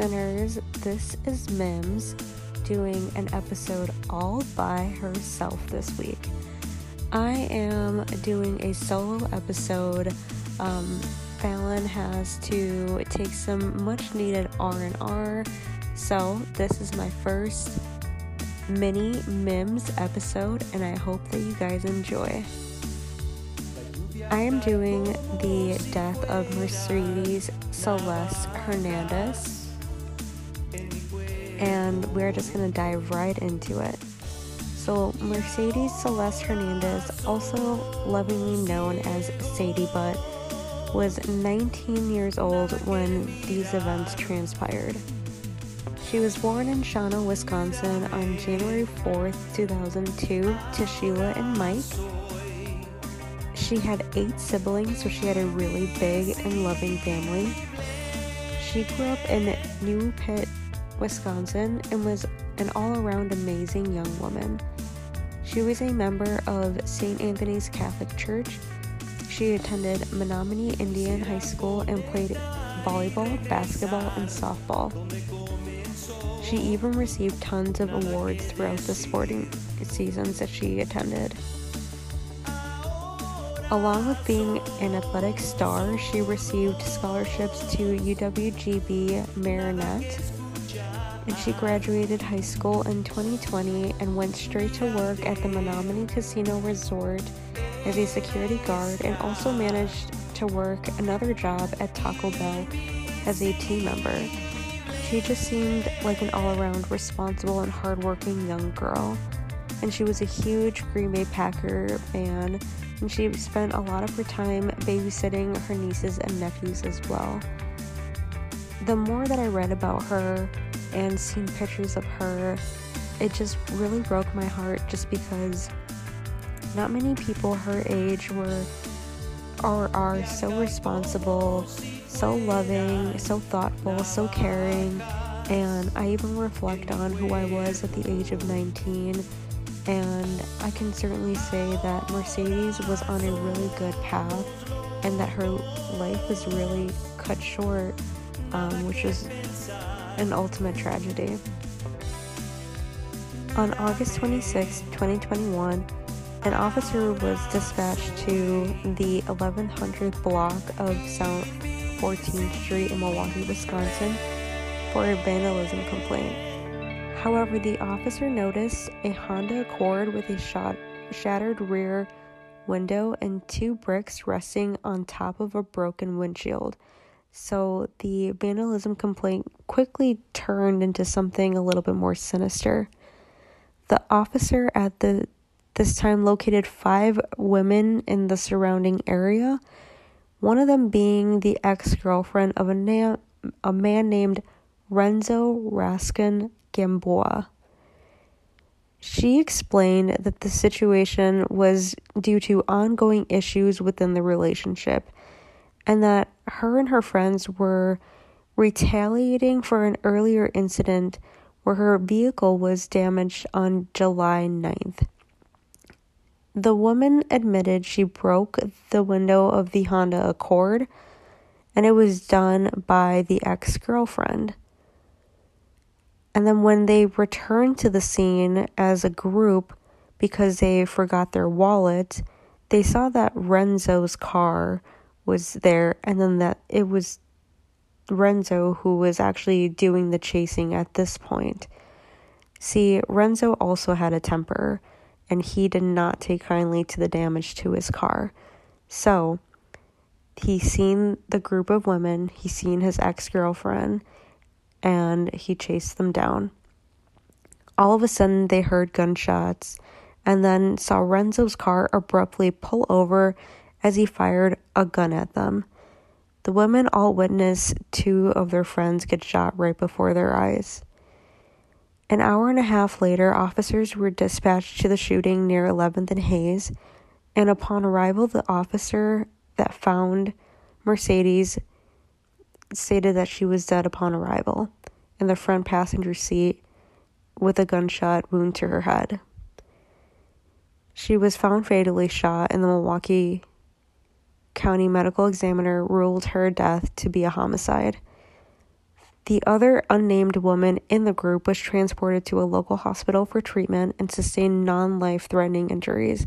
sinners, this is Mims doing an episode all by herself this week. I am doing a solo episode. Um, Fallon has to take some much needed R&R, so this is my first mini Mims episode, and I hope that you guys enjoy. I am doing the death of Mercedes Celeste Hernandez, and we're just gonna dive right into it. So, Mercedes Celeste Hernandez, also lovingly known as Sadie Butt, was 19 years old when these events transpired. She was born in Shawano, Wisconsin on January 4th, 2002, to Sheila and Mike she had eight siblings, so she had a really big and loving family. She grew up in Neopit, Wisconsin, and was an all around amazing young woman. She was a member of St. Anthony's Catholic Church. She attended Menominee Indian High School and played volleyball, basketball, and softball. She even received tons of awards throughout the sporting seasons that she attended. Along with being an athletic star, she received scholarships to UWGB Marinette. And she graduated high school in 2020 and went straight to work at the Menominee Casino Resort as a security guard and also managed to work another job at Taco Bell as a team member. She just seemed like an all around responsible and hardworking young girl. And she was a huge Green Bay Packer fan and she spent a lot of her time babysitting her nieces and nephews as well. The more that I read about her and seen pictures of her, it just really broke my heart just because not many people her age were or are so responsible, so loving, so thoughtful, so caring. And I even reflect on who I was at the age of 19 and I can certainly say that Mercedes was on a really good path and that her life was really cut short, um, which is an ultimate tragedy. On August 26, 2021, an officer was dispatched to the 1100 block of South 14th Street in Milwaukee, Wisconsin for a vandalism complaint. However, the officer noticed a Honda Accord with a shot, shattered rear window and two bricks resting on top of a broken windshield. So the vandalism complaint quickly turned into something a little bit more sinister. The officer at the this time located five women in the surrounding area, one of them being the ex-girlfriend of a, na- a man named Renzo Raskin Gamboa. She explained that the situation was due to ongoing issues within the relationship and that her and her friends were retaliating for an earlier incident where her vehicle was damaged on July 9th. The woman admitted she broke the window of the Honda Accord and it was done by the ex girlfriend. And then when they returned to the scene as a group because they forgot their wallet, they saw that Renzo's car was there and then that it was Renzo who was actually doing the chasing at this point. See, Renzo also had a temper and he did not take kindly to the damage to his car. So, he seen the group of women, he seen his ex-girlfriend, and he chased them down. All of a sudden, they heard gunshots and then saw Renzo's car abruptly pull over as he fired a gun at them. The women all witnessed two of their friends get shot right before their eyes. An hour and a half later, officers were dispatched to the shooting near 11th and Hayes, and upon arrival, the officer that found Mercedes stated that she was dead upon arrival in the front passenger seat with a gunshot wound to her head. She was found fatally shot, in the Milwaukee County medical examiner ruled her death to be a homicide. The other unnamed woman in the group was transported to a local hospital for treatment and sustained non life threatening injuries,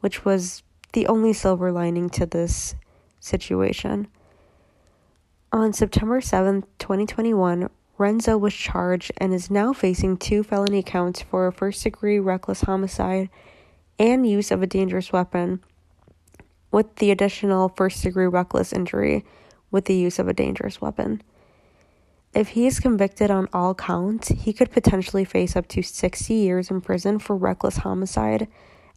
which was the only silver lining to this situation. On September 7, 2021, Renzo was charged and is now facing two felony counts for first degree reckless homicide and use of a dangerous weapon, with the additional first degree reckless injury with the use of a dangerous weapon. If he is convicted on all counts, he could potentially face up to 60 years in prison for reckless homicide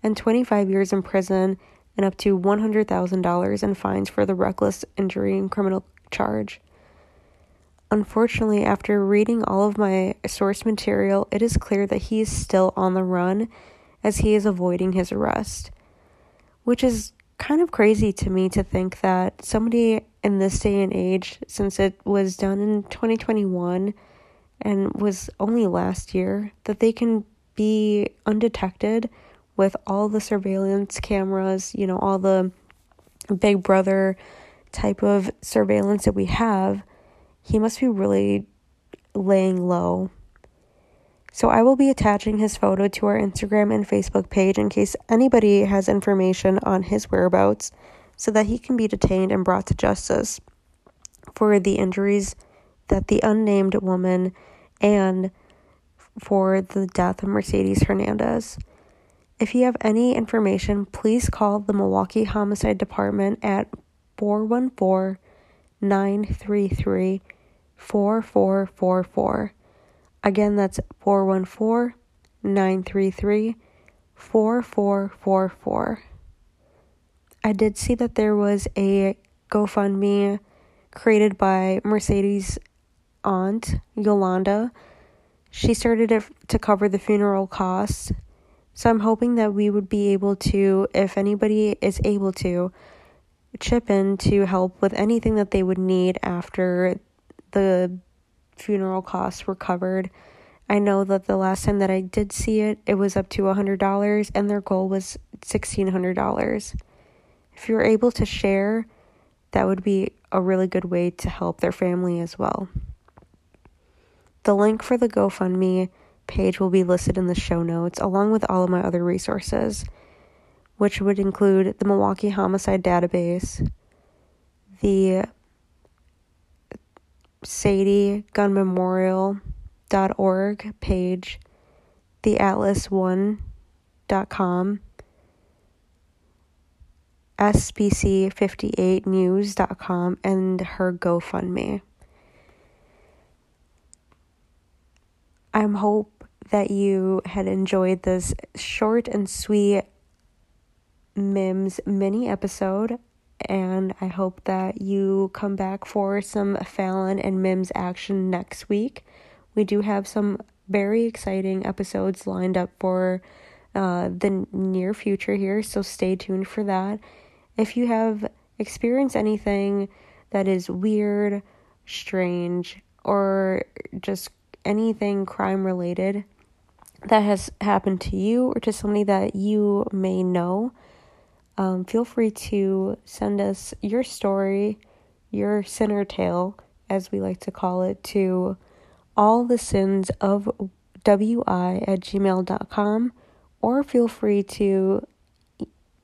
and 25 years in prison and up to $100,000 in fines for the reckless injury and criminal charge. Unfortunately, after reading all of my source material, it is clear that he is still on the run as he is avoiding his arrest. Which is kind of crazy to me to think that somebody in this day and age, since it was done in 2021 and was only last year, that they can be undetected with all the surveillance cameras, you know, all the big brother type of surveillance that we have, he must be really laying low. So I will be attaching his photo to our Instagram and Facebook page in case anybody has information on his whereabouts so that he can be detained and brought to justice for the injuries that the unnamed woman and for the death of Mercedes Hernandez. If you have any information, please call the Milwaukee Homicide Department at 414 933 4444. Again, that's 414 933 4444. I did see that there was a GoFundMe created by Mercedes' aunt, Yolanda. She started it to cover the funeral costs so I'm hoping that we would be able to, if anybody is able to, chip in to help with anything that they would need after the funeral costs were covered. I know that the last time that I did see it, it was up to a $100 and their goal was $1,600. If you're able to share, that would be a really good way to help their family as well. The link for the GoFundMe page will be listed in the show notes, along with all of my other resources, which would include the Milwaukee Homicide Database, the Sadie Gun Memorial.org page, the Atlas1.com, SBC58news.com, and her GoFundMe. I'm hope that you had enjoyed this short and sweet Mims mini episode. And I hope that you come back for some Fallon and Mims action next week. We do have some very exciting episodes lined up for uh, the near future here, so stay tuned for that. If you have experienced anything that is weird, strange, or just anything crime related, that has happened to you or to somebody that you may know, um, feel free to send us your story, your sinner tale, as we like to call it, to all the sins of wi at gmail.com or feel free to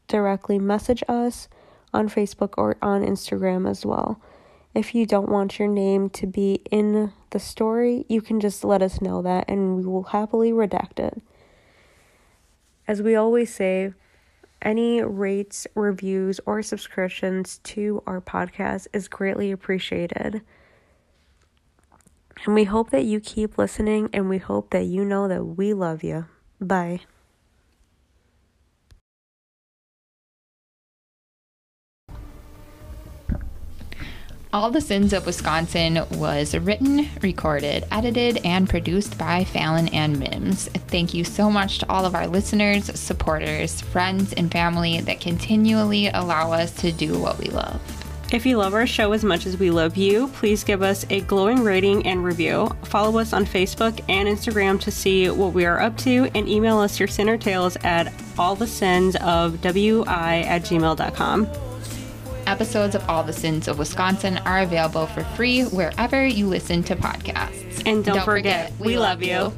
directly message us on Facebook or on Instagram as well. If you don't want your name to be in the story, you can just let us know that and we will happily redact it. As we always say, any rates, reviews, or subscriptions to our podcast is greatly appreciated. And we hope that you keep listening and we hope that you know that we love you. Bye. All the Sins of Wisconsin was written, recorded, edited, and produced by Fallon and Mims. Thank you so much to all of our listeners, supporters, friends, and family that continually allow us to do what we love. If you love our show as much as we love you, please give us a glowing rating and review. Follow us on Facebook and Instagram to see what we are up to, and email us your sinner tales at all the sins of wi at gmail.com. Episodes of All the Sins of Wisconsin are available for free wherever you listen to podcasts. And don't, forget, we love you.